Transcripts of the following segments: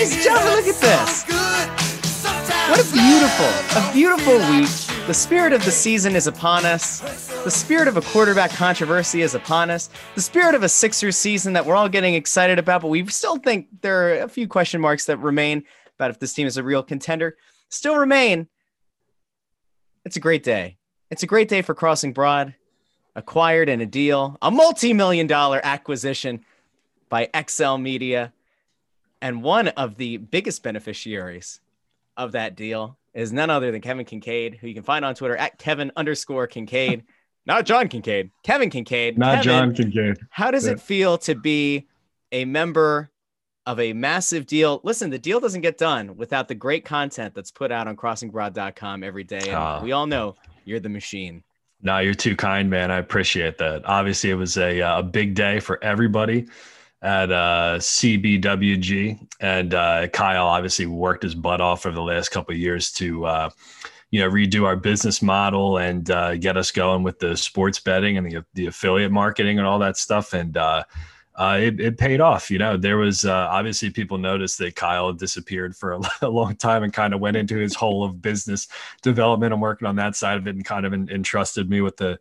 And gentlemen, look at this. What a beautiful, a beautiful week. The spirit of the season is upon us. The spirit of a quarterback controversy is upon us. The spirit of a Sixers season that we're all getting excited about, but we still think there are a few question marks that remain about if this team is a real contender. Still remain. It's a great day. It's a great day for Crossing Broad, acquired in a deal, a multi million dollar acquisition by XL Media. And one of the biggest beneficiaries of that deal is none other than Kevin Kinkead, who you can find on Twitter at Kevin underscore Kinkead. Not John Kincade, Kevin Kinkead. Not Kevin, John Kincade. How does Yeah. it feel to be a member of a massive deal? Listen, the deal doesn't get done without the great content that's put out on crossingbroad.com every day. And Ah. we all know you're the machine. No, you're too kind, man. I appreciate that. Obviously, it was a, uh, a big day for everybody at uh, CBWG, and uh, Kyle obviously worked his butt off over the last couple of years to, uh, you know, redo our business model and uh, get us going with the sports betting and the the affiliate marketing and all that stuff. And uh, uh, it, it paid off. You know, there was obviously people noticed that Kyle disappeared for a, long time and kind of went into his whole of business development and working on that side of it and kind of en- entrusted me with the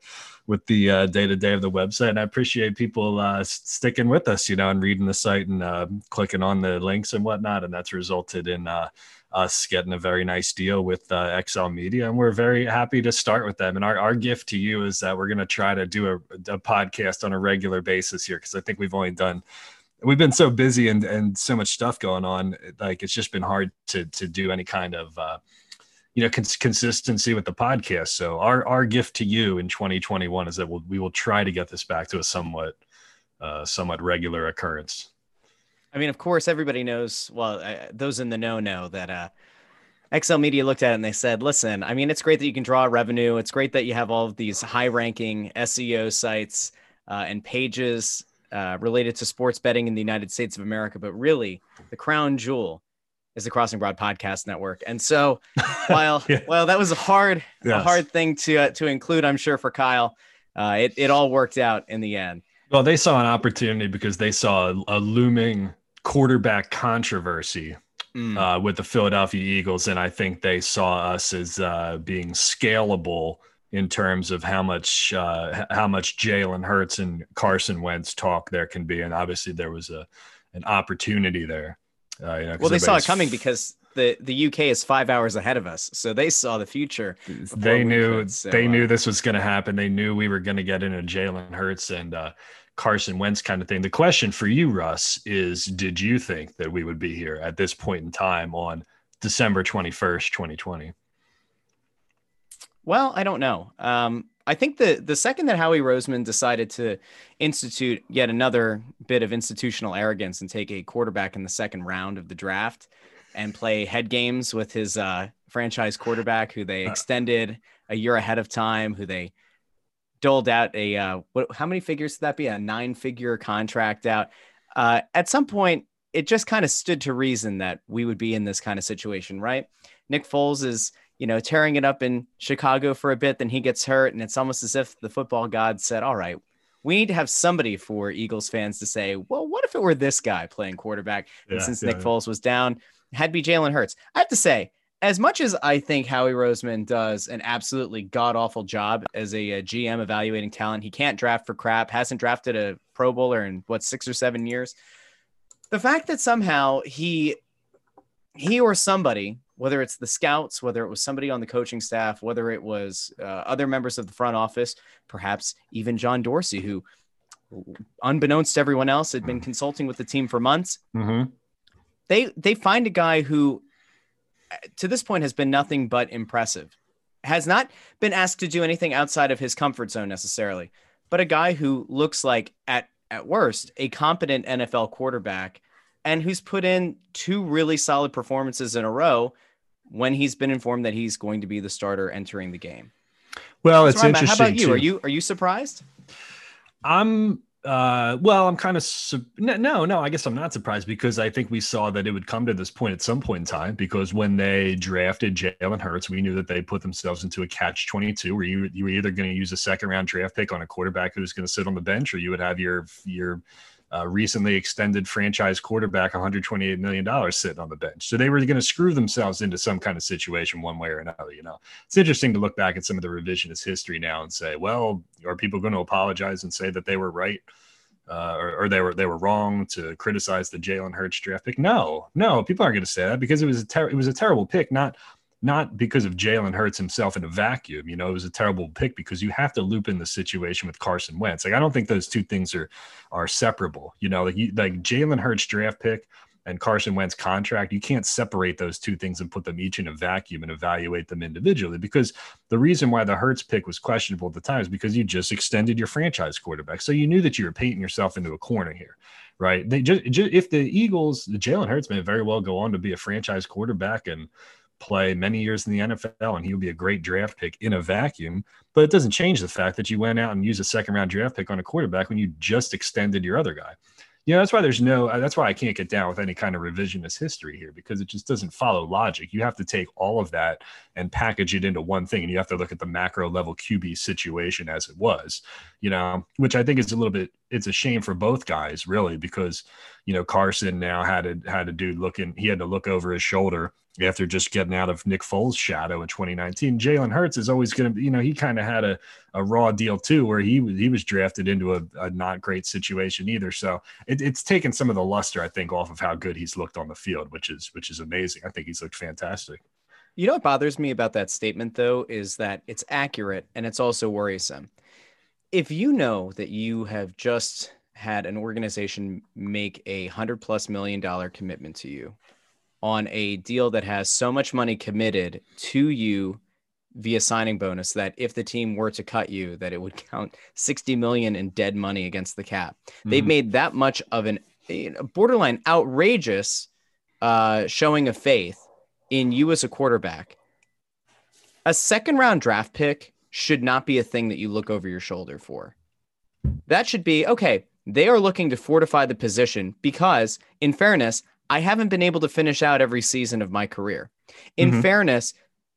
with the uh, day-to-day of the website and i appreciate people uh, sticking with us you know and reading the site and uh, clicking on the links and whatnot and that's resulted in uh, us getting a very nice deal with uh, xl media and we're very happy to start with them and our, our gift to you is that we're going to try to do a, a podcast on a regular basis here because i think we've only done we've been so busy and and so much stuff going on like it's just been hard to to do any kind of uh you know cons- consistency with the podcast so our our gift to you in 2021 is that we'll, we will try to get this back to a somewhat uh somewhat regular occurrence I mean, of course, everybody knows. Well, uh, those in the know know that uh, XL Media looked at it and they said, "Listen, I mean, it's great that you can draw revenue. It's great that you have all of these high-ranking SEO sites uh, and pages uh, related to sports betting in the United States of America, but really, the crown jewel is the Crossing Broad Podcast Network." And so, while Yeah. while that was a hard a hard thing to uh, to include, I'm sure for Kyle, uh, it it all worked out in the end. well they saw an opportunity because they saw a, a looming quarterback controversy Mm. uh, with the Philadelphia Eagles, and I think they saw us as uh, being scalable in terms of how much uh, how much Jalen Hurts and Carson Wentz talk there can be, and obviously there was a an opportunity there. Uh, you know, Well, they saw it coming because the the UK is five hours ahead of us, so they saw the future. they knew could, so, they uh, knew this was going to happen. They knew we were going to get into Jalen Hurts and uh, Carson Wentz kind of thing. The question for you, Russ, is: Did you think that we would be here at this point in time on December twenty first, twenty twenty? Well, I don't know. Um, I think the the second that Howie Roseman decided to institute yet another bit of institutional arrogance and take a quarterback in the second round of the draft and play head games with his uh, franchise quarterback, who they Uh. extended a year ahead of time, who they doled out a uh, what? How many figures did that be? A nine figure contract out. Uh, at some point, it just kind of stood to reason that we would be in this kind of situation, right? Nick Foles is you know, tearing it up in Chicago for a bit, then he gets hurt, and it's almost as if the football god said, "All right, we need to have somebody for Eagles fans to say, well, what if it were this guy playing quarterback?" And since yeah, Nick yeah. Foles was down, had to be Jalen Hurts. I have to say, as much as I think Howie Roseman does an absolutely god awful job as a, uh GM evaluating talent, he can't draft for crap. Hasn't drafted a Pro Bowler in what six or seven years. The fact that somehow he he or somebody, whether it's the scouts, whether it was somebody on the coaching staff, whether it was uh, other members of the front office, perhaps even John Dorsey, who, unbeknownst to everyone else, had been consulting with the team for months. Mm-hmm. They they find a guy who, uh, to this point, has been nothing but impressive. Has not been asked to do anything outside of his comfort zone necessarily, but a guy who looks like at at worst a competent NFL quarterback and who's put in two really solid performances in a row when he's been informed that he's going to be the starter entering the game. Well, That's it's interesting. How about you? too. Are you are you surprised? I'm uh well, I'm kind of su- no, no, no. I guess I'm not surprised because I think we saw that it would come to this point at some point in time. Because when they drafted Jalen Hurts, we knew that they put themselves into a catch 22, where you you were either going to use a second round draft pick on a quarterback who's going to sit on the bench, or you would have your your uh, recently extended franchise quarterback $128 million sitting on the bench. So they were going to screw themselves into some kind of situation one way or another. You know, it's interesting to look back at some of the revisionist history now and say, well, are people going to apologize and say that they were right? Uh, or, or, they were they were wrong to criticize the Jalen Hurts draft pick. No, no, people aren't going to say that because it was a ter- it was a terrible pick, not not because of Jalen Hurts himself in a vacuum. You know, it was a terrible pick because you have to loop in the situation with Carson Wentz. Like I don't think those two things are are separable. You know, like you, like Jalen Hurts draft pick and Carson Wentz contract, you can't separate those two things and put them each in a vacuum and evaluate them individually. Because the reason why the Hurts pick was questionable at the time is because you just extended your franchise quarterback, so you knew that you were painting yourself into a corner here right? They just, just if the Eagles, the Jalen Hurts may very well go on to be a franchise quarterback and play many years in the NFL and he would be a great draft pick in a vacuum. But it doesn't change the fact that you went out and used a second round draft pick on a quarterback when you just extended your other guy. You know, that's why there's no, that's why I can't get down with any kind of revisionist history here because it just doesn't follow logic. You have to take all of that and package it into one thing. And you have to look at the macro level QB situation as it was, you know, which I think is a little bit, it's a shame for both guys, really, because, you know, Carson now had a, had a dude looking, he had to look over his shoulder after just getting out of Nick Foles' shadow in 2019. Jalen Hurts is always going to, be, you know, he kind of had a, a raw deal too, where he was he was drafted into a, a not great situation either. So it, it's taken some of the luster, I think, off of how good he's looked on the field, which is which is amazing. I think he's looked fantastic. You know what bothers me about that statement though is that it's accurate and it's also worrisome. If you know that you have just had an organization make a hundred plus million dollar commitment to you on a deal that has so much money committed to you via signing bonus that if the team were to cut you that it would count 60 million in dead money against the cap mm-hmm. they've made that much of an a borderline outrageous uh, showing of faith in you as a quarterback a second round draft pick should not be a thing that you look over your shoulder for that should be okay they are looking to fortify the position because in fairness I haven't been able to finish out every season of my career. In mm-hmm. fairness,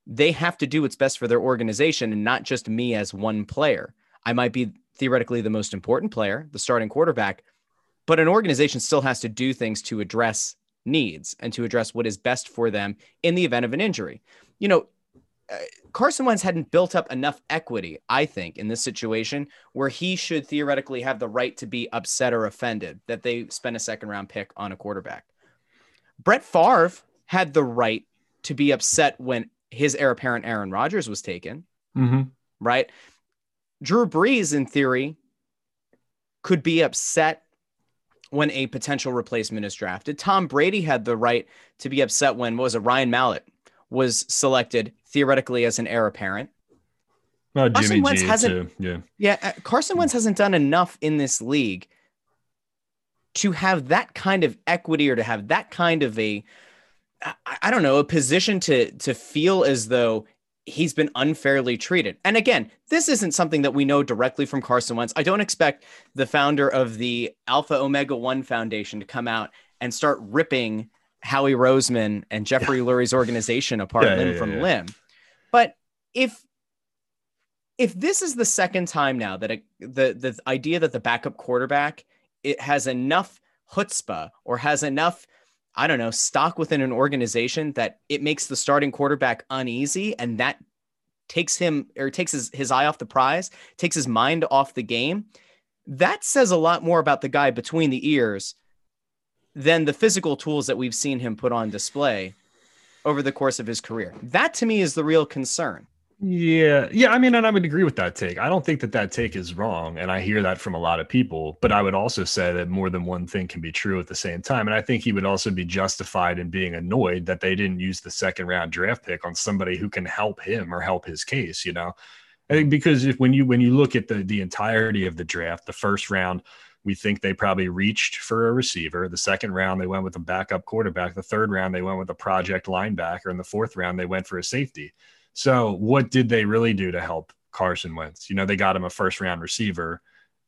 they have to do what's best for their organization and not just me as one player. I might be theoretically the most important player, the starting quarterback, but an organization still has to do things to address needs and to address what is best for them in the event of an injury. You know, Carson Wentz hadn't built up enough equity, I think, in this situation where he should theoretically have the right to be upset or offended that they spent a second round pick on a quarterback. Brett Favre had the right to be upset when his heir apparent Aaron Rodgers was taken. Mm-hmm. Right. Drew Brees, in theory, could be upset when a potential replacement is drafted. Tom Brady had the right to be upset when what was it Ryan Mallett was selected theoretically as an heir apparent. Oh, Carson Jimmy Wentz G hasn't, too. Yeah. Yeah. Uh, Carson Wentz hasn't done enough in this league to have that kind of equity or to have that kind of a I, I don't know a position to to feel as though he's been unfairly treated. And again, this isn't something that we know directly from Carson Wentz. I don't expect the founder of the Alpha Omega One Foundation to come out and start ripping Howie Roseman and Jeffrey yeah. Lurie's organization apart yeah, limb yeah, from limb. But if if this is the second time now that a, the the idea that the backup quarterback it has enough chutzpah or has enough I don't know, stock within an organization that it makes the starting quarterback uneasy and that takes him or takes his, his eye off the prize, takes his mind off the game. That says a lot more about the guy between the ears than the physical tools that we've seen him put on display over the course of his career. That to me is the real concern. Yeah, yeah. I mean, and I would agree with that take. I don't think that that take is wrong, and I hear that from a lot of people. But I would also say that more than one thing can be true at the same time. And I think he would also be justified in being annoyed that they didn't use the second round draft pick on somebody who can help him or help his case. You know, I think because if when you when you look at the the entirety of the draft, the first round. We think they probably reached for a receiver. The second round, they went with a backup quarterback. The third round, they went with a project linebacker. And the fourth round, they went for a safety. So, what did they really do to help Carson Wentz? You know, they got him a first round receiver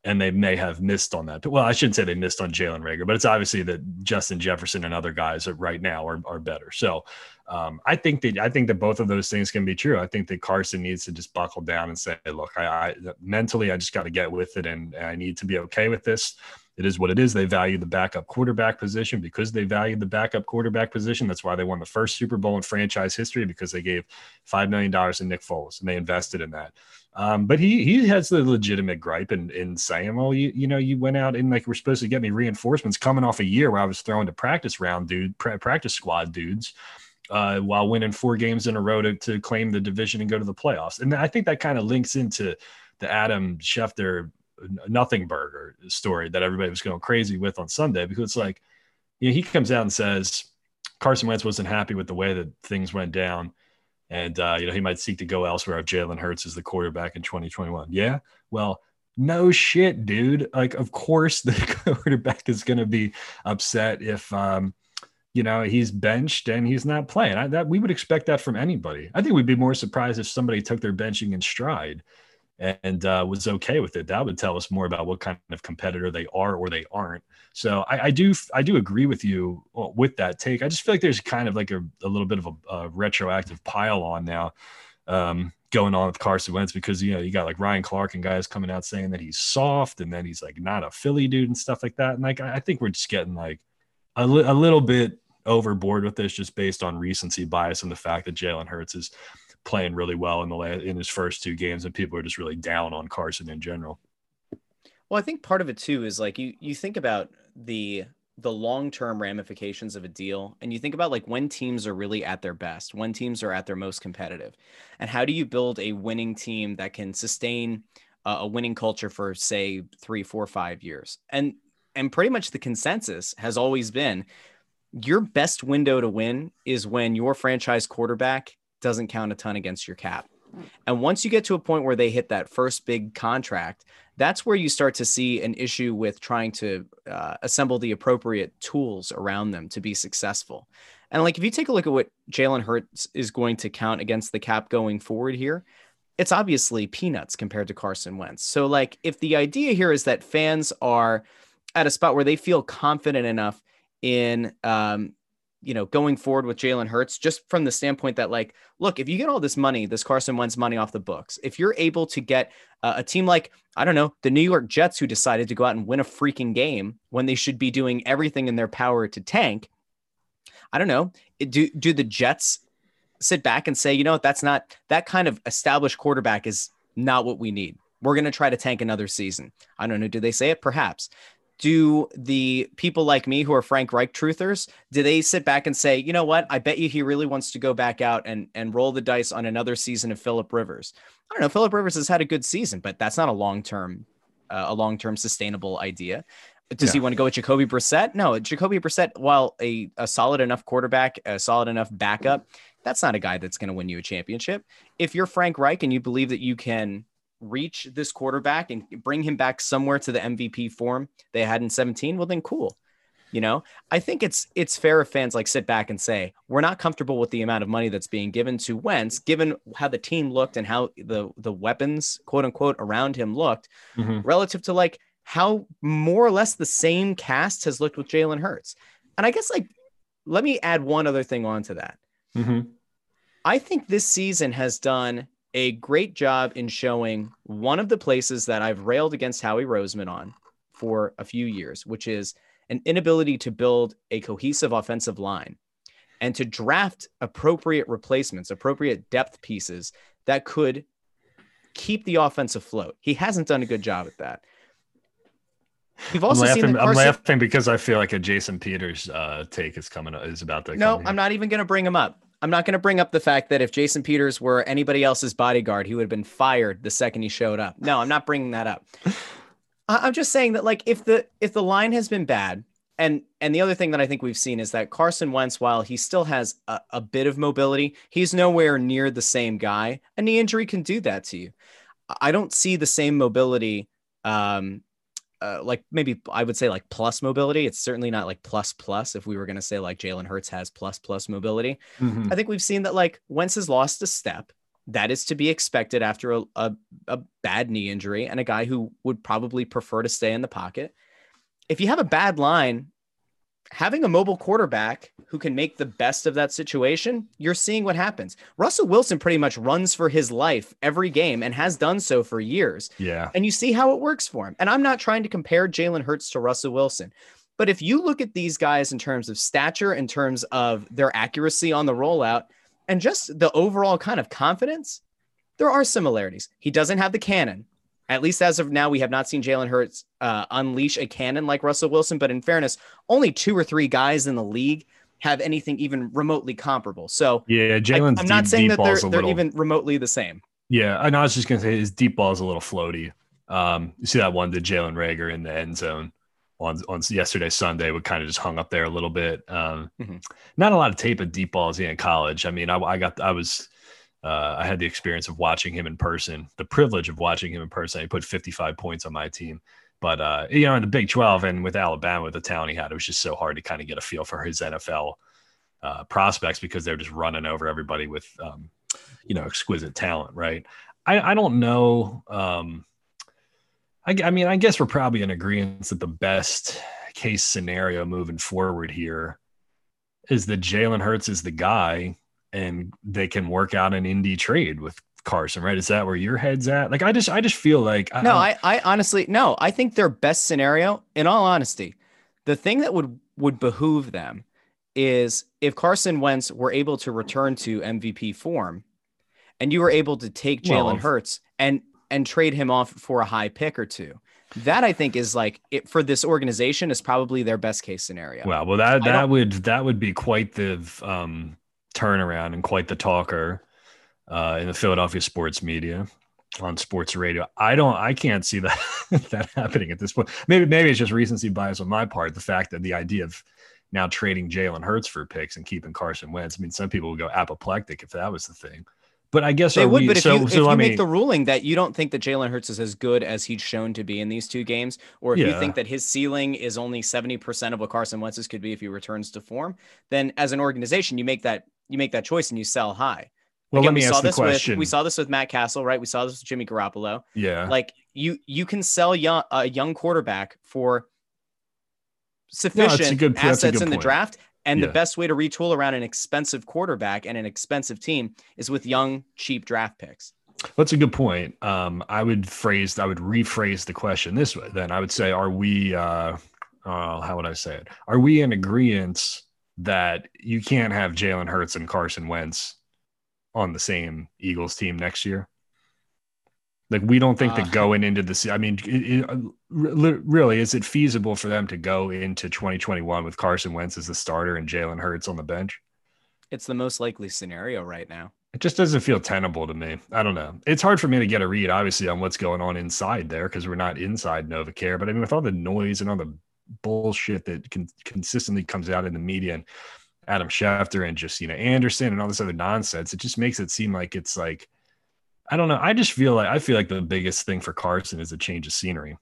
and they may have missed on that. Well, I shouldn't say they missed on Jalen Reagor, but it's obviously that Justin Jefferson and other guys right now are, are better. So um, I think that I think that both of those things can be true. I think that Carson needs to just buckle down and say, "Look, I, I mentally I just got to get with it, and, and, I need to be okay with this." it is what it is. They value the backup quarterback position because they valued the backup quarterback position. That's why they won the first Super Bowl in franchise history because they gave $5 million to Nick Foles and they invested in that. Um, but he he has the legitimate gripe in, in saying, well, you, you know, you went out and like we're supposed to get me reinforcements coming off a year where I was throwing to practice round dude, practice squad dudes uh, while winning four games in a row to, to claim the division and go to the playoffs. And I think that kind of links into the Adam Schefter nothing burger story that everybody was going crazy with on Sunday because it's like, you know, he comes out and says Carson Wentz wasn't happy with the way that things went down. And, uh, you know, he might seek to go elsewhere if Jalen Hurts is the quarterback in 2021. Yeah. Well, no shit, dude. Like, of course, the quarterback is going to be upset if, um, you know, he's benched and he's not playing. I, that we would expect that from anybody. I think we'd be more surprised if somebody took their benching in stride and uh, was okay with it. That would tell us more about what kind of competitor they are or they aren't. So I, I do I do agree with you uh, with that take. I just feel like there's kind of like a, a little bit of a, a retroactive pile on now um, going on with Carson Wentz because you know you got like Ryan Clark and guys coming out saying that he's soft and then he's like not a Philly dude and stuff like that. And like I think we're just getting like a, li- a little bit overboard with this just based on recency bias and the fact that Jalen Hurts is playing really well in the last, in his first two games, and people are just really down on Carson in general. Well, I think part of it too is like you you think about the the long-term ramifications of a deal and you think about like when teams are really at their best when teams are at their most competitive and how do you build a winning team that can sustain uh, a winning culture for say three four five years and and pretty much the consensus has always been your best window to win is when your franchise quarterback doesn't count a ton against your cap. And once you get to a point where they hit that first big contract, that's where you start to see an issue with trying to uh, assemble the appropriate tools around them to be successful. And like if you take a look at what Jalen Hurts is going to count against the cap going forward here, it's obviously peanuts compared to Carson Wentz. So like if the idea here is that fans are at a spot where they feel confident enough in um, you know, going forward with Jalen Hurts, just from the standpoint that, like, look, if you get all this money, this Carson Wentz money off the books, if you're able to get uh, a team like, I don't know, the New York Jets, who decided to go out and win a freaking game when they should be doing everything in their power to tank, I don't know, do do the Jets sit back and say, you know, that's not that kind of established quarterback is not what we need. We're going to try to tank another season. I don't know. Do they say it? Perhaps do the people like me who are Frank Reich truthers, do they sit back and say, you know what? I bet you he really wants to go back out and, and roll the dice on another season of Philip Rivers. I don't know. Philip Rivers has had a good season, but that's not a long term, uh, a long term sustainable idea. Does yeah. he want to go with Jacoby Brissett? No, Jacoby Brissett, while a, a solid enough quarterback, a solid enough backup, that's not a guy that's going to win you a championship. If you're Frank Reich and you believe that you can reach this quarterback and bring him back somewhere to the MVP form they had in 17, well then cool. You know, I think it's it's fair if fans like sit back and say we're not comfortable with the amount of money that's being given to Wentz, given how the team looked and how the the weapons, quote unquote, around him looked, mm-hmm. relative to like how more or less the same cast has looked with Jalen Hurts. And I guess like let me add one other thing onto that. Mm-hmm. I think this season has done a great job in showing one of the places that I've railed against Howie Roseman on for a few years, which is an inability to build a cohesive offensive line and to draft appropriate replacements, appropriate depth pieces that could keep the offense afloat. He hasn't done a good job at that. We've also I'm laughing, seen Carson... I'm laughing because I feel like a Jason Peters uh, take is coming is about to. No, I'm not even going to bring him up. I'm not going to bring up the fact that if Jason Peters were anybody else's bodyguard, he would have been fired the second he showed up. No, I'm not bringing that up. I'm just saying that like if the if the line has been bad, and and the other thing that I think we've seen is that Carson Wentz, while he still has a, a bit of mobility, he's nowhere near the same guy. A knee injury can do that to you. I don't see the same mobility um, uh, like maybe I would say like plus mobility. It's certainly not like plus plus. If we were going to say like Jalen Hurts has plus plus mobility, mm-hmm. I think we've seen that like Wentz has lost a step. That is to be expected after a, a, a bad knee injury and a guy who would probably prefer to stay in the pocket. If you have a bad line, having a mobile quarterback who can make the best of that situation, you're seeing what happens. Russell Wilson pretty much runs for his life every game and has done so for years. Yeah. And you see how it works for him. And I'm not trying to compare Jalen Hurts to Russell Wilson. But if you look at these guys in terms of stature, in terms of their accuracy on the rollout, and just the overall kind of confidence, there are similarities. He doesn't have the cannon. At least as of now, we have not seen Jalen Hurts uh, unleash a cannon like Russell Wilson. But in fairness, only two or three guys in the league have anything even remotely comparable. So yeah, Jalen's. I'm not saying that they're they're little, even remotely the same. Yeah, and I was just gonna say his deep ball is a little floaty. Um, you see that one to Jalen Reagor in the end zone on on yesterday Sunday would kind of just hung up there a little bit. Um, mm-hmm. Not a lot of tape of deep balls in college. I mean, I, I got I was uh, I had the experience of watching him in person, the privilege of watching him in person. He put 55 points on my team. But, uh, you know, in the Big 12 and with Alabama, the talent he had, it was just so hard to kind of get a feel for his NFL uh, prospects because they're just running over everybody with, um, you know, exquisite talent, right? I, I don't know. Um, I, I mean, I guess we're probably in agreement that the best case scenario moving forward here is that Jalen Hurts is the guy and they can work out an indie trade with Carson, right? Is that where your head's at? Like, I just, I just feel like no, I, I honestly, no, I think their best scenario, in all honesty, the thing that would would behoove them is if Carson Wentz were able to return to MVP form, and you were able to take Jalen well, Hurts and and trade him off for a high pick or two. That I think is like it for this organization is probably their best case scenario. Well, well, that that would that would be quite the um turnaround and quite the talker uh, in the Philadelphia sports media on sports radio. I don't, I can't see that that happening at this point. Maybe, maybe it's just recency bias on my part. The fact that the idea of now trading Jalen Hurts for picks and keeping Carson Wentz. I mean, some people would go apoplectic if that was the thing. But I guess they would. We, but if so, you, so if you make the ruling that you don't think that Jalen Hurts is as good as he's shown to be in these two games, or if yeah. you think that his ceiling is only seventy percent of what Carson Wentz's could be if he returns to form, then as an organization, you make that you make that choice and you sell high. Well, Again, let me we ask saw the this question. With, we saw this with Matt Cassel, right? We saw this with Jimmy Garoppolo. Yeah. Like you, you can sell young, a young quarterback for sufficient no, good, assets in the draft. And yeah. the best way to retool around an expensive quarterback and an expensive team is with young, cheap draft picks. That's a good point. Um, I would phrase, I would rephrase the question this way. Then I would say, are we? Uh, uh, how would I say it? Are we in agreement that you can't have Jalen Hurts and Carson Wentz on the same Eagles team next year? Like we don't think uh, that going into the I mean, it, it, really, is it feasible for them to go into 2021 with Carson Wentz as the starter and Jalen Hurts on the bench? It's the most likely scenario right now. It just doesn't feel tenable to me. I don't know. It's hard for me to get a read, obviously, on what's going on inside there because we're not inside NovaCare. But I mean, with all the noise and all the bullshit that can consistently comes out in the media and Adam Schefter and Josina Anderson and all this other nonsense. It just makes it seem like it's like, I don't know. I just feel like I feel like the biggest thing for Carson is a change of scenery.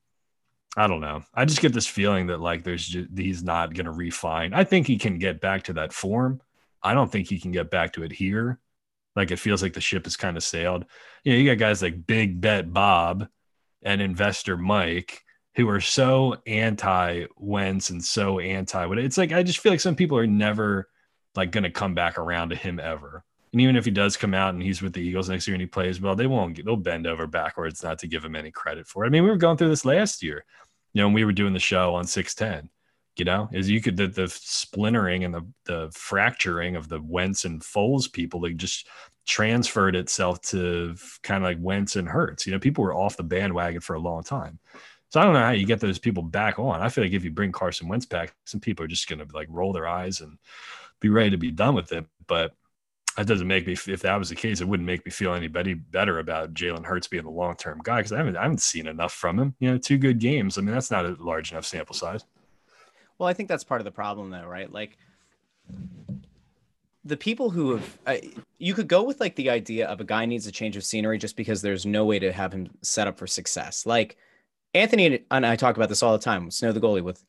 I don't know. I just get this feeling that like there's just, he's not going to refine. I think he can get back to that form. I don't think he can get back to it here. Like it feels like the ship has kind of sailed. You know, you got guys like Big Bet Bob and Investor Mike who are so anti Wentz and so anti what it's like. I just feel like some people are never like going to come back around to him ever. And even if he does come out and he's with the Eagles next year and he plays well, they won't get, they'll bend over backwards not to give him any credit for it. I mean, we were going through this last year, you know, we were doing the show on 610, you know, is you could, the, the splintering and the, the fracturing of the Wentz and Foles people, like just transferred itself to kind of like Wentz and Hurts. You know, people were off the bandwagon for a long time. So I don't know how you get those people back on. I feel like if you bring Carson Wentz back, some people are just going to like roll their eyes and be ready to be done with it. But that doesn't make me. If that was the case, it wouldn't make me feel anybody better about Jalen Hurts being the long term guy because I haven't I haven't seen enough from him. You know, two good games. I mean, that's not a large enough sample size. Well, I think that's part of the problem, though, right? Like the people who have uh, you could go with like the idea of a guy needs a change of scenery just because there's no way to have him set up for success. Like Anthony and I talk about this all the time. Snow the goalie with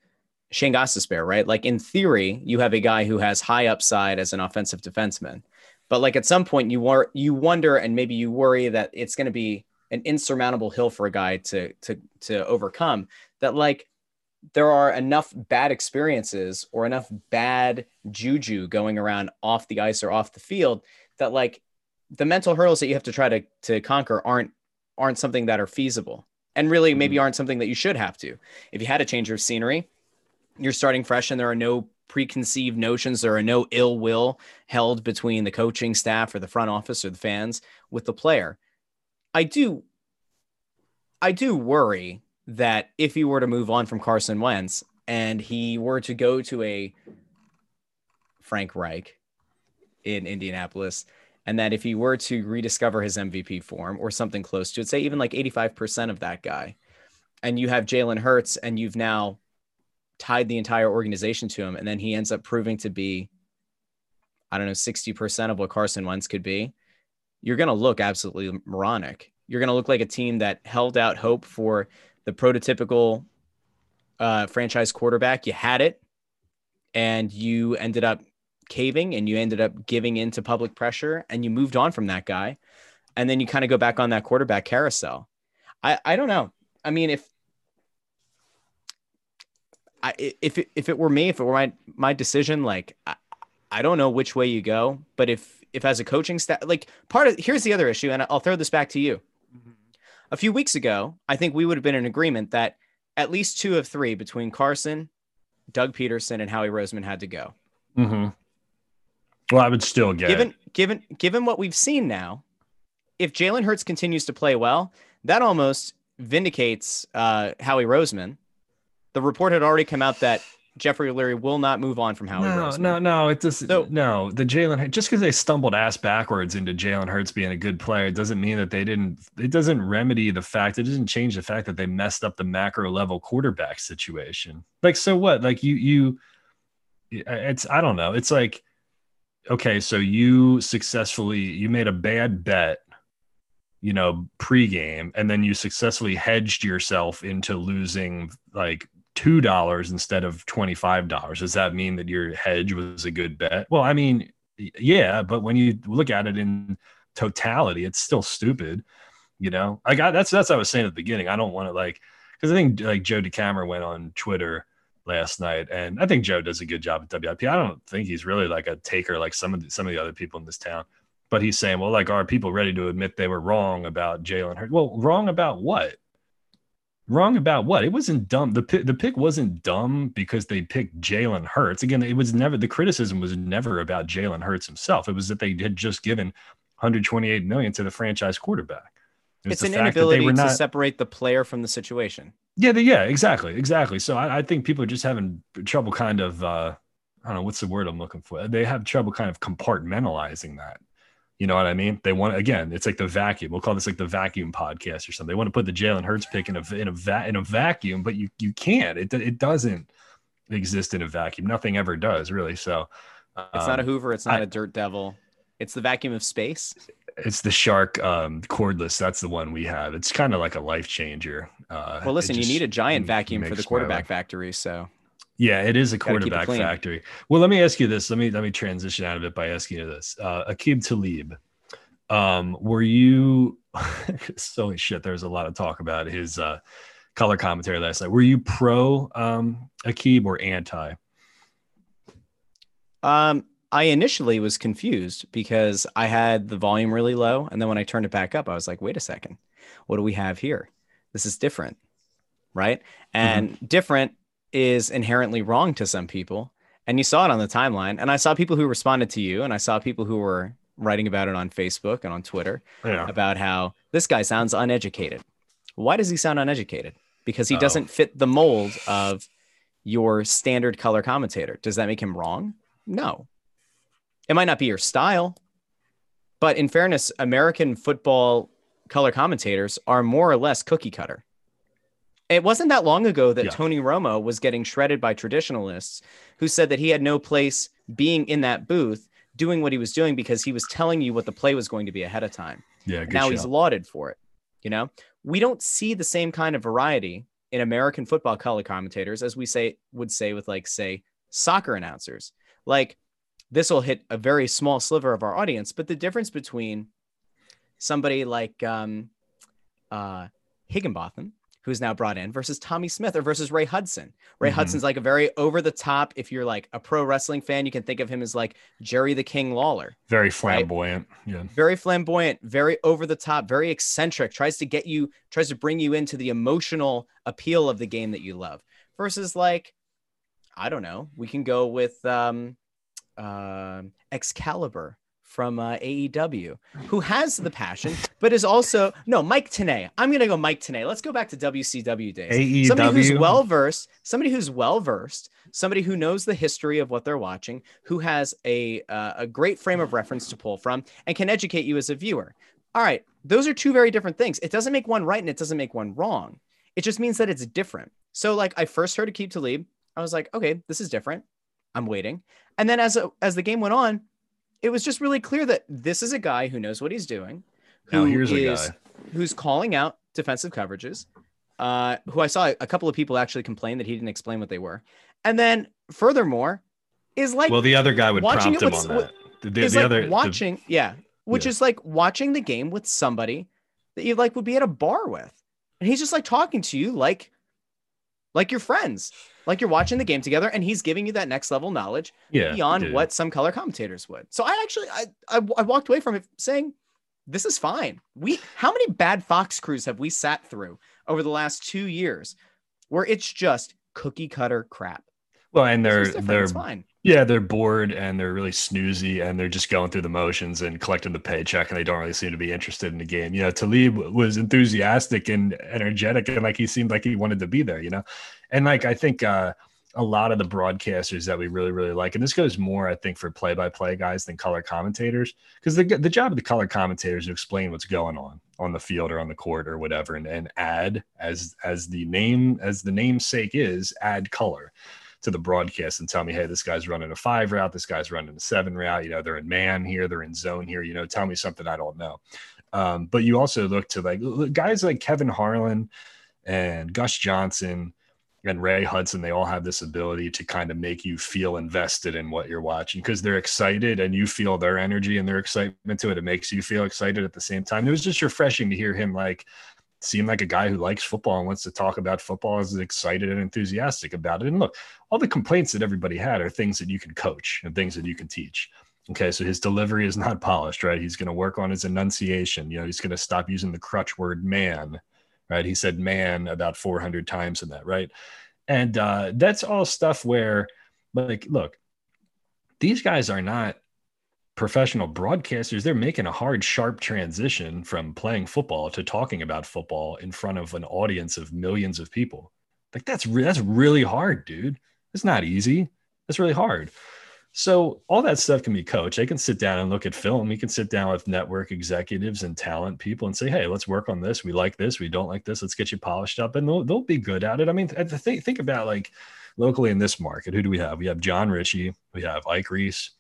Shane Gostisbehere, right? Like in theory, you have a guy who has high upside as an offensive defenseman, but like at some point you are you wonder and maybe you worry that it's going to be an insurmountable hill for a guy to to to overcome. That like there are enough bad experiences or enough bad juju going around off the ice or off the field that like the mental hurdles that you have to try to to conquer aren't aren't something that are feasible and really maybe mm-hmm. aren't something that you should have to. If you had a change of scenery, you're starting fresh and there are no preconceived notions, there are no ill will held between the coaching staff or the front office or the fans with the player. I do I do worry that if he were to move on from Carson Wentz and he were to go to a Frank Reich in Indianapolis, and that if he were to rediscover his MVP form or something close to it, say even like 85% of that guy, and you have Jalen Hurts and you've now tied the entire organization to him, and then he ends up proving to be, I don't know, 60% of what Carson Wentz could be, you're going to look absolutely moronic. You're going to look like a team that held out hope for the prototypical uh, franchise quarterback. You had it, and you ended up caving and you ended up giving into public pressure and you moved on from that guy. And then you kind of go back on that quarterback carousel. I, I don't know. I mean, if I if it, if it were me, if it were my my decision, like I, I don't know which way you go, but if if as a coaching staff, like part of here's the other issue, and I'll throw this back to you. Mm-hmm. A few weeks ago, I think we would have been in agreement that at least two of three between Carson, Doug Pederson, and Howie Roseman had to go. Mm-hmm. Well, I would still get given it. given given what we've seen now. If Jalen Hurts continues to play well, that almost vindicates uh, Howie Roseman. The report had already come out that Jeffrey Lurie will not move on from Howie no, Roseman. No, no, it does. So, no, the Jalen just because they stumbled ass backwards into Jalen Hurts being a good player doesn't mean that they didn't. It doesn't remedy the fact. It doesn't change the fact that they messed up the macro level quarterback situation. Like, so what? Like you, you. It's I don't know. It's like okay, so you successfully you made a bad bet, you know, pregame, and then you successfully hedged yourself into losing like two dollars instead of twenty five dollars. Does that mean that your hedge was a good bet? Well, I mean, yeah, but when you look at it in totality, it's still stupid. You know, I, got that's that's what I was saying at the beginning. I don't want to like because I think like Joe DeCamara went on Twitter last night, and I think Joe does a good job at WIP. I don't think he's really like a taker like some of the, some of the other people in this town. But he's saying, well, like, are people ready to admit they were wrong about Jalen Hurts? Well, wrong about what? Wrong about what? It wasn't dumb. The pick, the pick wasn't dumb because they picked Jalen Hurts. Again, it was never the criticism was never about Jalen Hurts himself. It was that they had just given 128 million to the franchise quarterback. It it's an inability to not, separate the player from the situation. Yeah, the, yeah, exactly, exactly. So I, I, think people are just having trouble, kind of. Uh, I don't know what's the word I'm looking for. They have trouble kind of compartmentalizing that. You know what I mean? They want again. It's like the vacuum. We'll call this like the vacuum podcast or something. They want to put the Jalen Hurts pick in a in a va- in a vacuum, but you you can't. It it doesn't exist in a vacuum. Nothing ever does really. So um, it's not a um, Hoover. It's not I, a Dirt Devil. It's the vacuum of space. It's the Shark um, cordless. That's the one we have. It's kind of like a life changer. Uh, well, listen, you need a giant vacuum for the quarterback factory. So yeah, it is a quarterback factory. Well, let me ask you this. Let me let me transition out of it by asking you this. Uh, Aqib Talib, um, were you? so shit. There's a lot of talk about his uh, color commentary last night. Were you pro um, Aqib or anti? Um, I initially was confused because I had the volume really low. And then when I turned it back up, I was like, wait a second, what do we have here? This is different. Right. And mm-hmm. different is inherently wrong to some people. And you saw it on the timeline. And I saw people who responded to you, and I saw people who were writing about it on Facebook and on Twitter yeah. about how this guy sounds uneducated. Why does he sound uneducated? Because he oh. doesn't fit the mold of your standard color commentator. Does that make him wrong? No. It might not be your style, but in fairness, American football color commentators are more or less cookie cutter. It wasn't that long ago that yeah. Tony Romo was getting shredded by traditionalists who said that he had no place being in that booth doing what he was doing because he was telling you what the play was going to be ahead of time. Yeah, now he's lauded for it. You know, we don't see the same kind of variety in American football color commentators as we say would say with like say soccer announcers. Like this will hit a very small sliver of our audience. But the difference between somebody like um, uh, Higginbotham, who's now brought in, versus Tommy Smyth or versus Ray Hudson. Ray Mhm. Hudson's like a very over the top. If you're like a pro wrestling fan, you can think of him as like Jerry the King Lawler. Very flamboyant. Yeah. Very flamboyant, very over the top, very eccentric, tries to get you, tries to bring you into the emotional appeal of the game that you love. Versus like, I don't know, we can go with um uh, Excalibur from uh, AEW, who has the passion, but is also no Mike Tenay. I'm gonna go Mike Tenay. Let's go back to WCW days. AEW. Somebody who's well versed, somebody who's well versed, somebody who knows the history of what they're watching, who has a uh, a great frame of reference to pull from, and can educate you as a viewer. All right, those are two very different things. It doesn't make one right and it doesn't make one wrong. It just means that it's different. So, like, I first heard Aqib Talib. I was like, okay, this is different. I'm waiting. And then as a, as the game went on, it was just really clear that this is a guy who knows what he's doing, who guy. who's calling out defensive coverages, uh, who I saw a couple of people actually complain that he didn't explain what they were. And then furthermore, is like Well, the other guy would watching prompt it him with- on that. The, the, is the like other the- watching, yeah, which Yeah. is like watching the game with somebody that you like would be at a bar with, and he's just like talking to you like, like your friends, like you're watching the game together, and he's giving you that next level knowledge yeah, beyond what some color commentators would. So I actually, I, I, I walked away from it saying, this is fine. We, how many bad Fox crews have we sat through over the last two years, where it's just cookie cutter crap? Well, and they're they're fine. yeah they're bored and they're really snoozy and they're just going through the motions and collecting the paycheck and they don't really seem to be interested in the game. You know, Talib was enthusiastic and energetic and like he seemed like he wanted to be there. You know, and like I think uh, a lot of the broadcasters that we really really like, and this goes more I think for play by play guys than color commentators because the the job of the color commentators to explain what's going on on the field or on the court or whatever and, and add as as the name as the namesake is add color to the broadcast and tell me, hey, this guy's running a five route, this guy's running a seven route. You know, they're in man here, they're in zone here. You know, tell me something I don't know. Um, but you also look to like guys like Kevin Harlan and Gus Johnson and Ray Hudson. They all have this ability to kind of make you feel invested in what you're watching because they're excited and you feel their energy and their excitement to it. It makes you feel excited at the same time. It was just refreshing to hear him like seem like a guy who likes football and wants to talk about football is excited and enthusiastic about it. And look, all the complaints that everybody had are things that you can coach and things that you can teach. Okay, so his delivery is not polished, right? He's going to work on his enunciation. You know, he's going to stop using the crutch word man, right? He said man about 400 times in that, right? And uh, that's all stuff where, like, look, these guys are not professional broadcasters. They're making a hard, sharp transition from playing football to talking about football in front of an audience of millions of people. Like that's re- that's really hard, dude. It's not easy. It's really hard. So all that stuff can be coached. They can sit down and look at film. We can sit down with network executives and talent people and say, "Hey, let's work on this. We like this. We don't like this. Let's get you polished up." And they'll, they'll be good at it. I mean, th- think think about like locally in this market. Who do we have? We have Jon Ritchie. We have Ike Reese.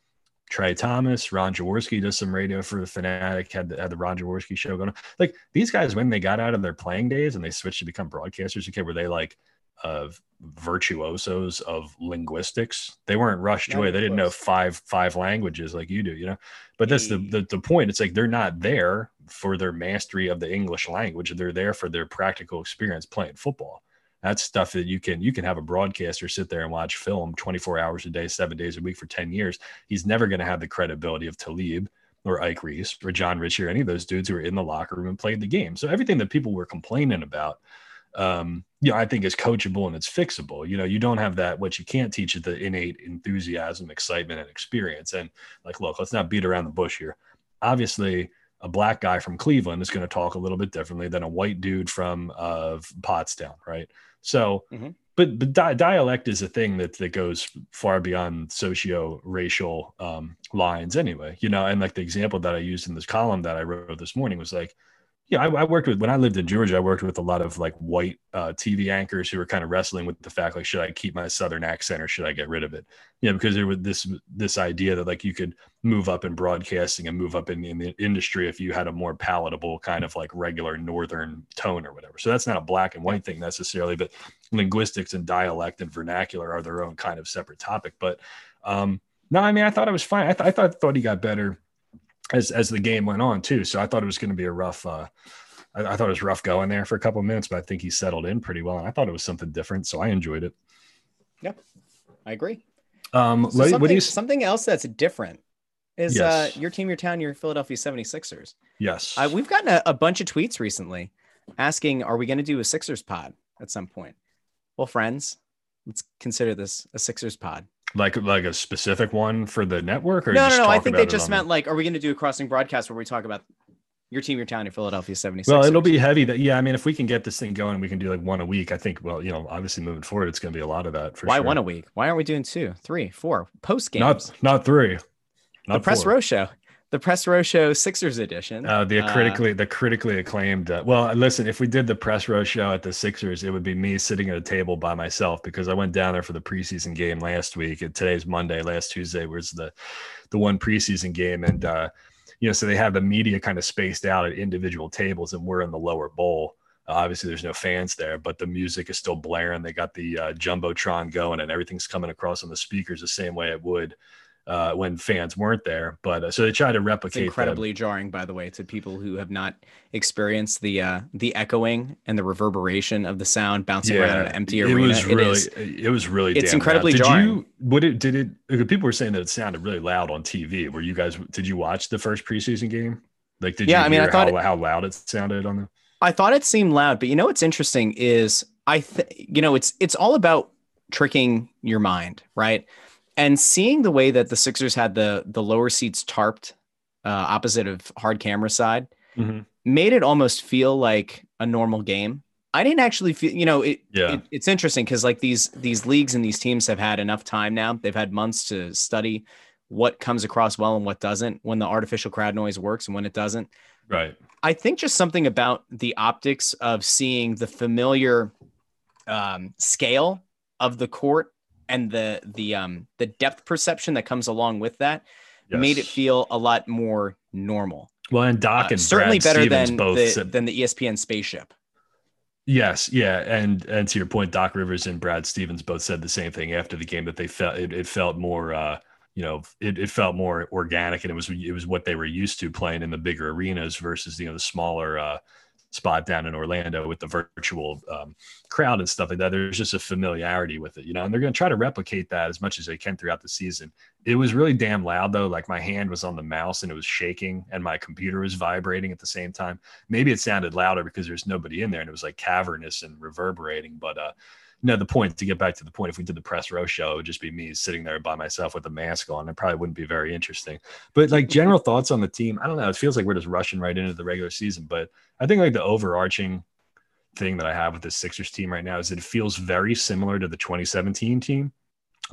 Tra Thomas, Ron Jaworski does some radio for the Fanatic, had the, had the Ron Jaworski show going on. Like these guys, when they got out of their playing days and they switched to become broadcasters, okay, were they like uh, virtuosos of linguistics? They weren't rushed away. They didn't know five five languages like you do, you know. But that's the, the the point. It's like they're not there for their mastery of the English language. They're there for their practical experience playing football that's stuff that you can you can have a broadcaster sit there and watch film 24 hours a day seven days a week for 10 years he's never going to have the credibility of talib or ike reese or jon ritchie or any of those dudes who are in the locker room and played the game so everything that people were complaining about um you know i think is coachable and it's fixable you know you don't have that what you can't teach is the innate enthusiasm excitement and experience and like look let's not beat around the bush here obviously a black guy from Cleveland is going to talk a little bit differently than a white dude from uh, Pottstown, right? So, Mhm. but but di- dialect is a thing that that goes far beyond socio-racial um, lines, anyway. You know, and like the example that I used in this column that I wrote this morning was like, yeah, I, I worked with when I lived in Georgia. I worked with a lot of like white uh, TV anchors who were kind of wrestling with the fact like, should I keep my southern accent or should I get rid of it? Yeah, because there was this this idea that like you could move up in broadcasting and move up in, in the industry if you had a more palatable kind of like regular northern tone or whatever. So that's not a black and white thing necessarily, but linguistics and dialect and vernacular are their own kind of separate topic. But um, no, I mean, I thought it was fine. I, th- I thought thought he got better as as the game went on too. So I thought it was going to be a rough uh, I, I, thought it was rough going there for a couple of minutes, but I think he settled in pretty well, and I thought it was something different, so I enjoyed it. Yep, I agree. Um, so what, what do you? Something else that's different is Yes. uh, your team, your town, your Philadelphia 76ers. Yes. Uh, we've gotten a, a bunch of tweets recently asking, are we going to do a Sixers pod at some point? Well, friends, let's consider this a Sixers pod. Like like a specific one for the network, or no, no, no. I think they just meant like, are we going to do a crossing broadcast where we talk about your team, your town, your Philadelphia 76ers? Well, it'll be heavy. That yeah, I mean, if we can get this thing going, we can do like one a week. I think. Well, you know, obviously moving forward, it's going to be a lot of that for Why sure. one a week? Why aren't we doing two, three, four post games? Not not three. Not the Press four. Row Show, the Press Row Show Sixers edition. Uh, the Uh, critically the critically acclaimed. Uh, well, listen, if we did the press row show at the Sixers, it would be me sitting at a table by myself because I went down there for the preseason game last week. And today's Monday. Last Tuesday was the the one preseason game, and uh, you know, so they have the media kind of spaced out at individual tables, and we're in the lower bowl. Uh, obviously, there's no fans there, but the music is still blaring. They got the uh, jumbotron going, and everything's coming across on the speakers the same way it would uh, when fans weren't there. But uh, so they try to replicate that. incredibly jarring, by the way, to people who have not experienced the uh, the echoing and the reverberation of the sound bouncing around an empty arena. it was really, is- it, was really, it's incredibly loud. Did jarring. you? Would it? Did it? People were saying that it sounded really loud on TV. Were you guys? Did you watch the first preseason game? Like, did Yeah, you I mean, I thought how, it- how loud it sounded on the? I thought it seemed loud, but you know what's interesting is I, th- you know, it's it's all about tricking your mind, right? And seeing the way that the Sixers had the the lower seats tarped uh, opposite of hard camera side made it almost feel like a normal game. I didn't actually feel, you know, it, Yeah. it- it's interesting because like these these leagues and these teams have had enough time now. They've had months to study what comes across well and what doesn't, when the artificial crowd noise works and when it doesn't. Right. I think just something about the optics of seeing the familiar um, scale of the court and the the um, the depth perception that comes along with that made it feel a lot more normal. well. And Doc Uh, and certainly Brad better Stevens than both the, said than the ESPN spaceship. Yes, yeah, and and to your point, Doc Rivers and Brad Stevens both said the same thing after the game that they felt it, it felt more, uh, you know, it, it felt more organic, and it was it was what they were used to playing in the bigger arenas versus you know the smaller uh, spot down in Orlando with the virtual um, crowd and stuff like that. There's just a familiarity with it, you know, and they're going to try to replicate that as much as they can throughout the season. It was really damn loud though, like my hand was on the mouse and it was shaking, and my computer was vibrating at the same time maybe it sounded louder because there's nobody in there and it was like cavernous and reverberating but uh no the point to get back to the point if we did the press row show it would just be me sitting there by myself with a mask on. It probably wouldn't be very interesting. But like general thoughts on the team? I don't know. It feels like we're just rushing right into the regular season but i think like the overarching thing that i have with the sixers team right now is it feels very similar to the 2017 team.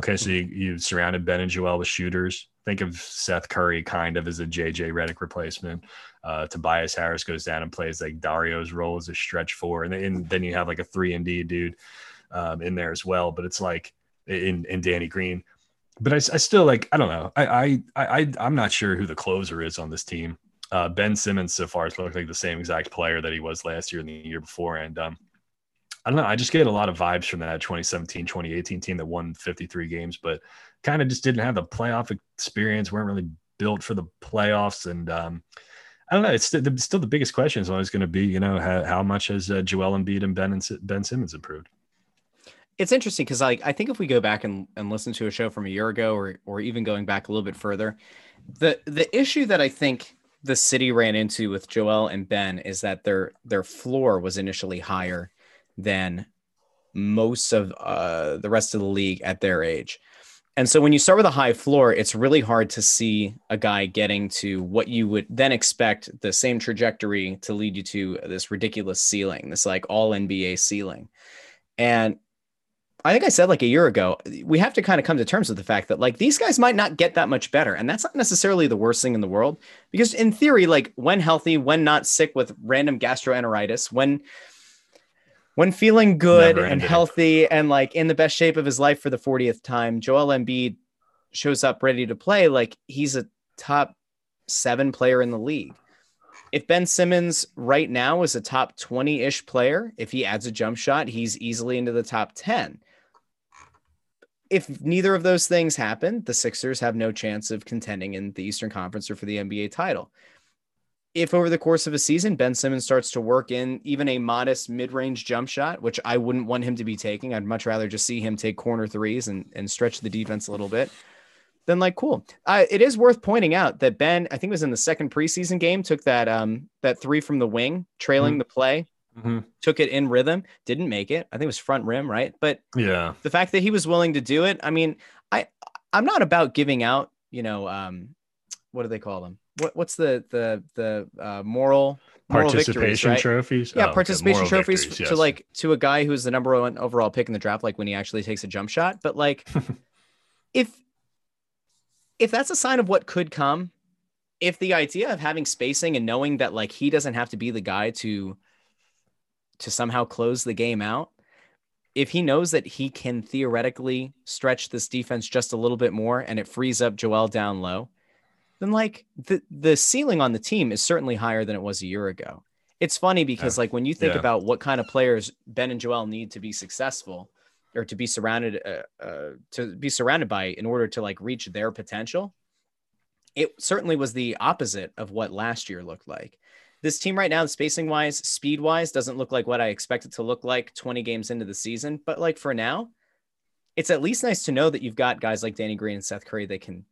Okay so you, you surrounded ben and joel with shooters. Think of seth curry kind of as a jj Redick replacement. Uh, Tobias Harris goes down and plays like Dario's role as a stretch four, and, then- and then you have like a three and D dude um, in there as well. But it's like in in Danny Green. But I, I still like I don't know. I I I I'm not sure who the closer is on this team. Uh, ben Simmons so far has looked like the same exact player that he was last year and the year before, and um, I don't know. I just get a lot of vibes from that 2017 2018 team that won 53 games, but kind of just didn't have the playoff experience. weren't really built for the playoffs, and um, I don't know. It's still the, still the biggest question is always going to be, you know, how, how much has uh, Joel Embiid and Ben and Ben Simmons improved? It's interesting because like I think if we go back and, and listen to a show from a year ago or or even going back a little bit further, the the issue that I think the city ran into with Joel and Ben is that their their floor was initially higher than most of uh, the rest of the league at their age. And so when you start with a high floor, it's really hard to see a guy getting to what you would then expect the same trajectory to lead you to this ridiculous ceiling, this like all NBA ceiling. And I think I said like a year ago, we have to kind of come to terms with the fact that like these guys might not get that much better. And that's not necessarily the worst thing in the world because in theory, like when healthy, when not sick with random gastroenteritis, when when feeling good and healthy and like in the best shape of his life for the 40th time, Joel Embiid shows up ready to play like he's a top 7 player in the league. If Ben Simmons right now is a top 20-ish player, if he adds a jump shot, he's easily into the top 10 if neither of those things happen, the Sixers have no chance of contending in the Eastern Conference or for the NBA title. if over the course of a season Ben Simmons starts to work in even a modest mid-range jump shot, which I wouldn't want him to be taking, I'd much rather just see him take corner threes and and stretch the defense a little bit. Then like cool. Uh, it is worth pointing out that Ben, I think it was in the second preseason game, took that um that three from the wing, trailing mm-hmm. the play, mm-hmm. took it in rhythm, didn't make it. I think it was front rim, right? But yeah, the fact that he was willing to do it, I mean, I I'm not about giving out, you know, um, what do they call them? what what's the the the uh, moral participation right? trophies? Yeah, oh, participation okay. trophies victories, yes. to like to a guy who's the number one overall pick in the draft, like when he actually takes a jump shot. But like, if if that's a sign of what could come, if the idea of having spacing and knowing that like he doesn't have to be the guy to to somehow close the game out, if he knows that he can theoretically stretch this defense just a little bit more and it frees up Joel down low, then like the the ceiling on the team is certainly higher than it was a year ago. It's funny because yeah. like when you think yeah. about what kind of players Ben and Joel need to be successful or to be surrounded uh, uh, to be surrounded by in order to like reach their potential, it certainly was the opposite of what last year looked like. This team right now, spacing wise, speed wise, doesn't look like what I expect it to look like 20 games into the season. But like for now, it's at least nice to know that you've got guys like Danny Green and Seth Curry that can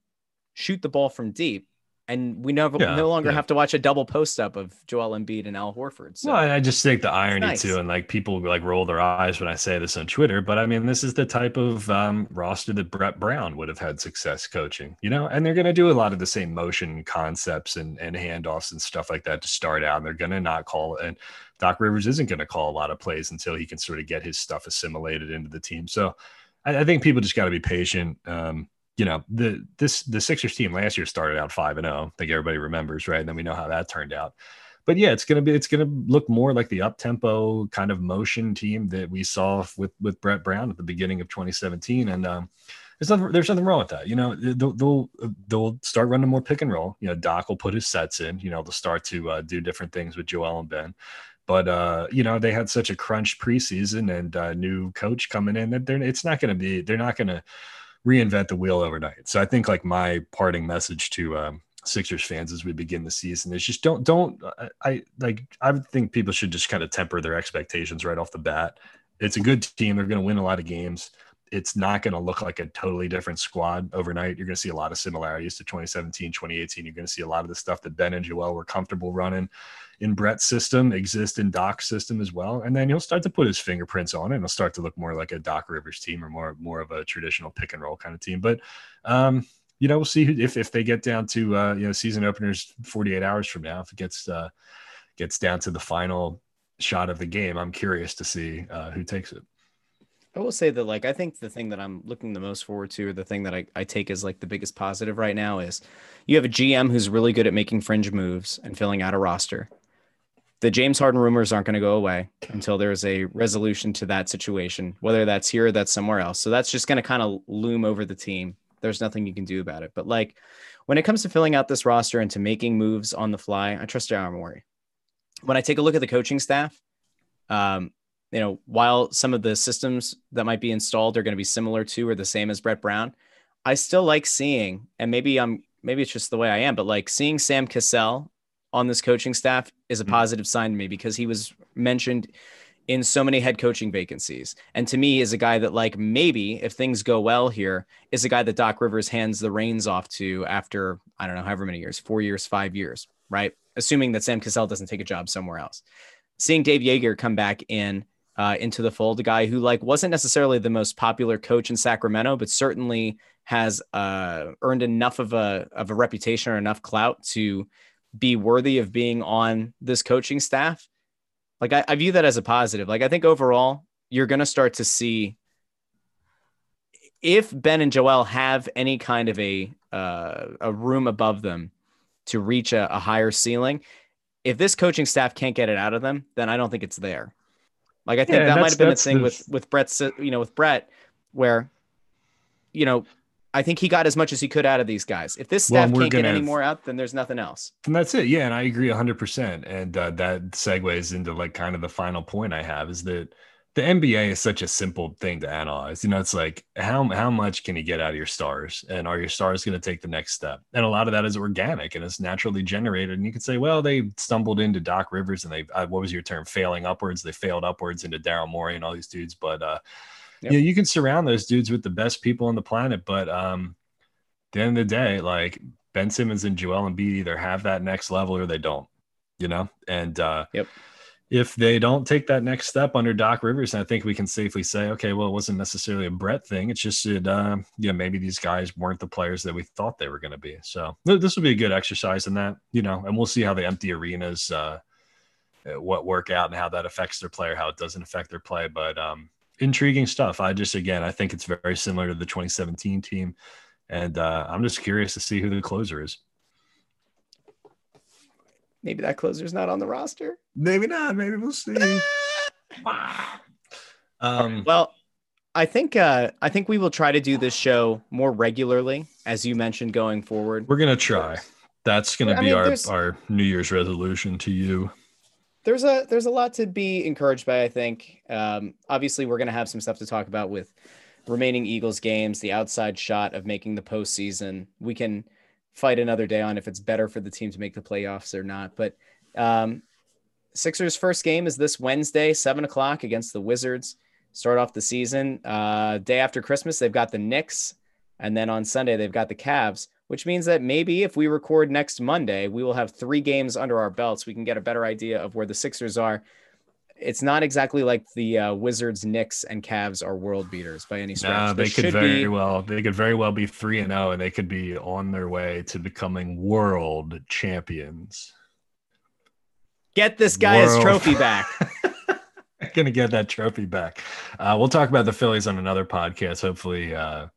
shoot the ball from deep. And we no, yeah, no longer yeah. have to watch a double post up of Joel Embiid and Al Horford. So well, I just think the irony nice. too, and like people like roll their eyes when I say this on Twitter, but I mean, this is the type of um, roster that Brett Brown would have had success coaching, you know, and they're going to do a lot of the same motion concepts and, and handoffs and stuff like that to start out. And they're going to not call and Doc Rivers isn't going to call a lot of plays until he can sort of get his stuff assimilated into the team. So I, I think people just got to be patient. Um, you know the this the Sixers team last year started out five and zero. Oh, I think everybody remembers, right? And then we know how that turned out. But yeah, it's gonna be it's gonna look more like the up tempo kind of motion team that we saw with with Brett Brown at the beginning of 2017. And um, there's nothing there's nothing wrong with that. You know, they'll they'll, start running more pick and roll. You know, Doc will put his sets in. You know, they'll start to uh, do different things with Joel and Ben. But uh, you know, they had such a crunch preseason and uh, new coach coming in that they're it's not to be they're not to reinvent the wheel overnight. So I think like my parting message to um, Sixers fans as we begin the season is just don't don't I like I think people should just kind of temper their expectations right off the bat. It's a good team. They're going to win a lot of games. It's not going to look like a totally different squad overnight. You're going to see a lot of similarities to 2017, 2018. You're going to see a lot of the stuff that Ben and Joel were comfortable running in Brett's system exist in Doc's system as well. And then he'll start to put his fingerprints on it and it'll start to look more like a Doc Rivers team or more more of a traditional pick and roll kind of team. But um, you know, we'll see if if they get down to uh, you know season openers 48 hours from now, if it gets uh, gets down to the final shot of the game, I'm curious to see uh, who takes it. I will say that like I think the thing that I'm looking the most forward to, or the thing that I, I take as like the biggest positive right now is you have a GM who's really good at making fringe moves and filling out a roster the James Harden rumors aren't going to go away until there's a resolution to that situation, whether that's here or that's somewhere else. So that's just going to kind of loom over the team. There's nothing you can do about it. But like when it comes to filling out this roster and to making moves on the fly, I trust Daryl Morey. When I take a look at the coaching staff, um, you know, while some of the systems that might be installed are going to be similar to or the same as Brett Brown, I still like seeing, and maybe I'm maybe it's just the way I am, but like seeing Sam Cassell on this coaching staff is a mm-hmm. positive sign to me because he was mentioned in so many head coaching vacancies. And to me, is a guy that, like, maybe if things go well here, is a guy that Doc Rivers hands the reins off to after, I don't know, however many years, four years, five years, right? Assuming that Sam Cassell doesn't take a job somewhere else. Seeing Dave Joerger come back in uh, into the fold, a guy who, like, wasn't necessarily the most popular coach in Sacramento, but certainly has uh, earned enough of a, of a reputation or enough clout to be worthy of being on this coaching staff, like I, I view that as a positive. Like I think overall, you're going to start to see if Ben and Joel have any kind of a uh, a room above them to reach a, a higher ceiling. If this coaching staff can't get it out of them, then I don't think it's there. Like I think yeah, that might have been the thing the... with with Brett's, you know, with Brett, where, you know, I think he got as much as he could out of these guys. If this staff well, can't get any more out, then there's nothing else. And that's it. Yeah, and I agree 100%. And uh, that segues into like kind of the final point I have is that the NBA is such a simple thing to analyze. You know, it's like how how much can you get out of your stars, and are your stars going to take the next step? And a lot of that is organic and it's naturally generated. And you could say, well, they stumbled into Doc Rivers, and they uh, what was your term, failing upwards? They failed upwards into Daryl Morey and all these dudes. But uh, yep. you know, you can surround those dudes with the best people on the planet. But um, at the end of the day, like Ben Simmons and Joel Embiid either have that next level or they don't. You know, and uh, yep if they don't take that next step under Doc Rivers, I think we can safely say, okay, well, it wasn't necessarily a Brett thing. It's just that, uh, you know, maybe these guys weren't the players that we thought they were going to be. So this will be a good exercise in that, you know, and we'll see how the empty arenas, uh, uh, what work out and how that affects their player, how it doesn't affect their play. But um, intriguing stuff. I just, again, I think it's very similar to the 2017 team. And uh, I'm just curious to see who the closer is. Maybe that closer's not on the roster. Maybe not. Maybe we'll see. um, well, I think uh, I think we will try to do this show more regularly, as you mentioned, going forward. We're gonna try. That's gonna I be mean, our our New Year's resolution to you. There's a there's a lot to be encouraged by. I think. Um, obviously, we're gonna have some stuff to talk about with remaining Eagles games, the outside shot of making the postseason. We can fight another day on if it's better for the team to make the playoffs or not. But um, Sixers' first game is this Wednesday, seven o'clock against the Wizards. Start off the season. Uh, day after Christmas, they've got the Knicks, and then on Sunday they've got the Cavs. Which means that maybe if we record next Monday, we will have three games under our belts. We can get a better idea of where the Sixers are it's not exactly like the uh, Wizards, Knicks, and Cavs are world beaters by any stretch. No, they could very be... well. They could very well be three and zero, oh, and they could be on their way to becoming world champions. Get this guy world. his trophy back. Gonna get that trophy back. Uh, we'll talk about the Phillies on another podcast. Hopefully, uh,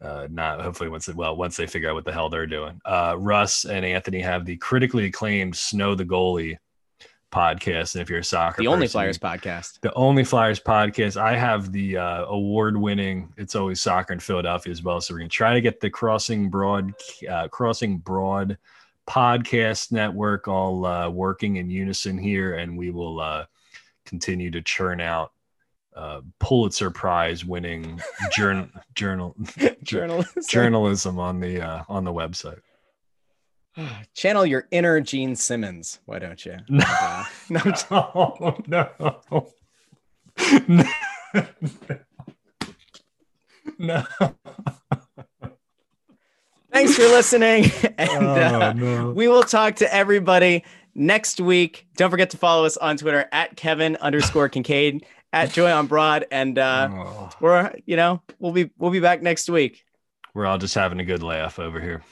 uh, not hopefully once it, well once they figure out what the hell they're doing. Uh, Russ and Anthony have the critically acclaimed "Snow the Goalie" podcast. And if you're a soccer, the only Flyers podcast, the only Flyers podcast, I have the uh, award winning. It's always soccer in Philadelphia as well. So we're gonna try to get the Crossing Broad, uh, Crossing Broad podcast network all uh, working in unison here, and we will uh, continue to churn out. Uh, Pulitzer Prize winning journal, journal, journalism. journalism on the uh, on the website. Channel your inner Gene Simmons. Why don't you? No, uh, no, no, no. no. Thanks for listening. And uh, no. we will talk to everybody next week. Don't forget to follow us on Twitter at Kevin underscore Kinkead at Joy on Broad. And uh, oh. we're, you know, we'll be we'll be back next week. We're all just having a good laugh over here.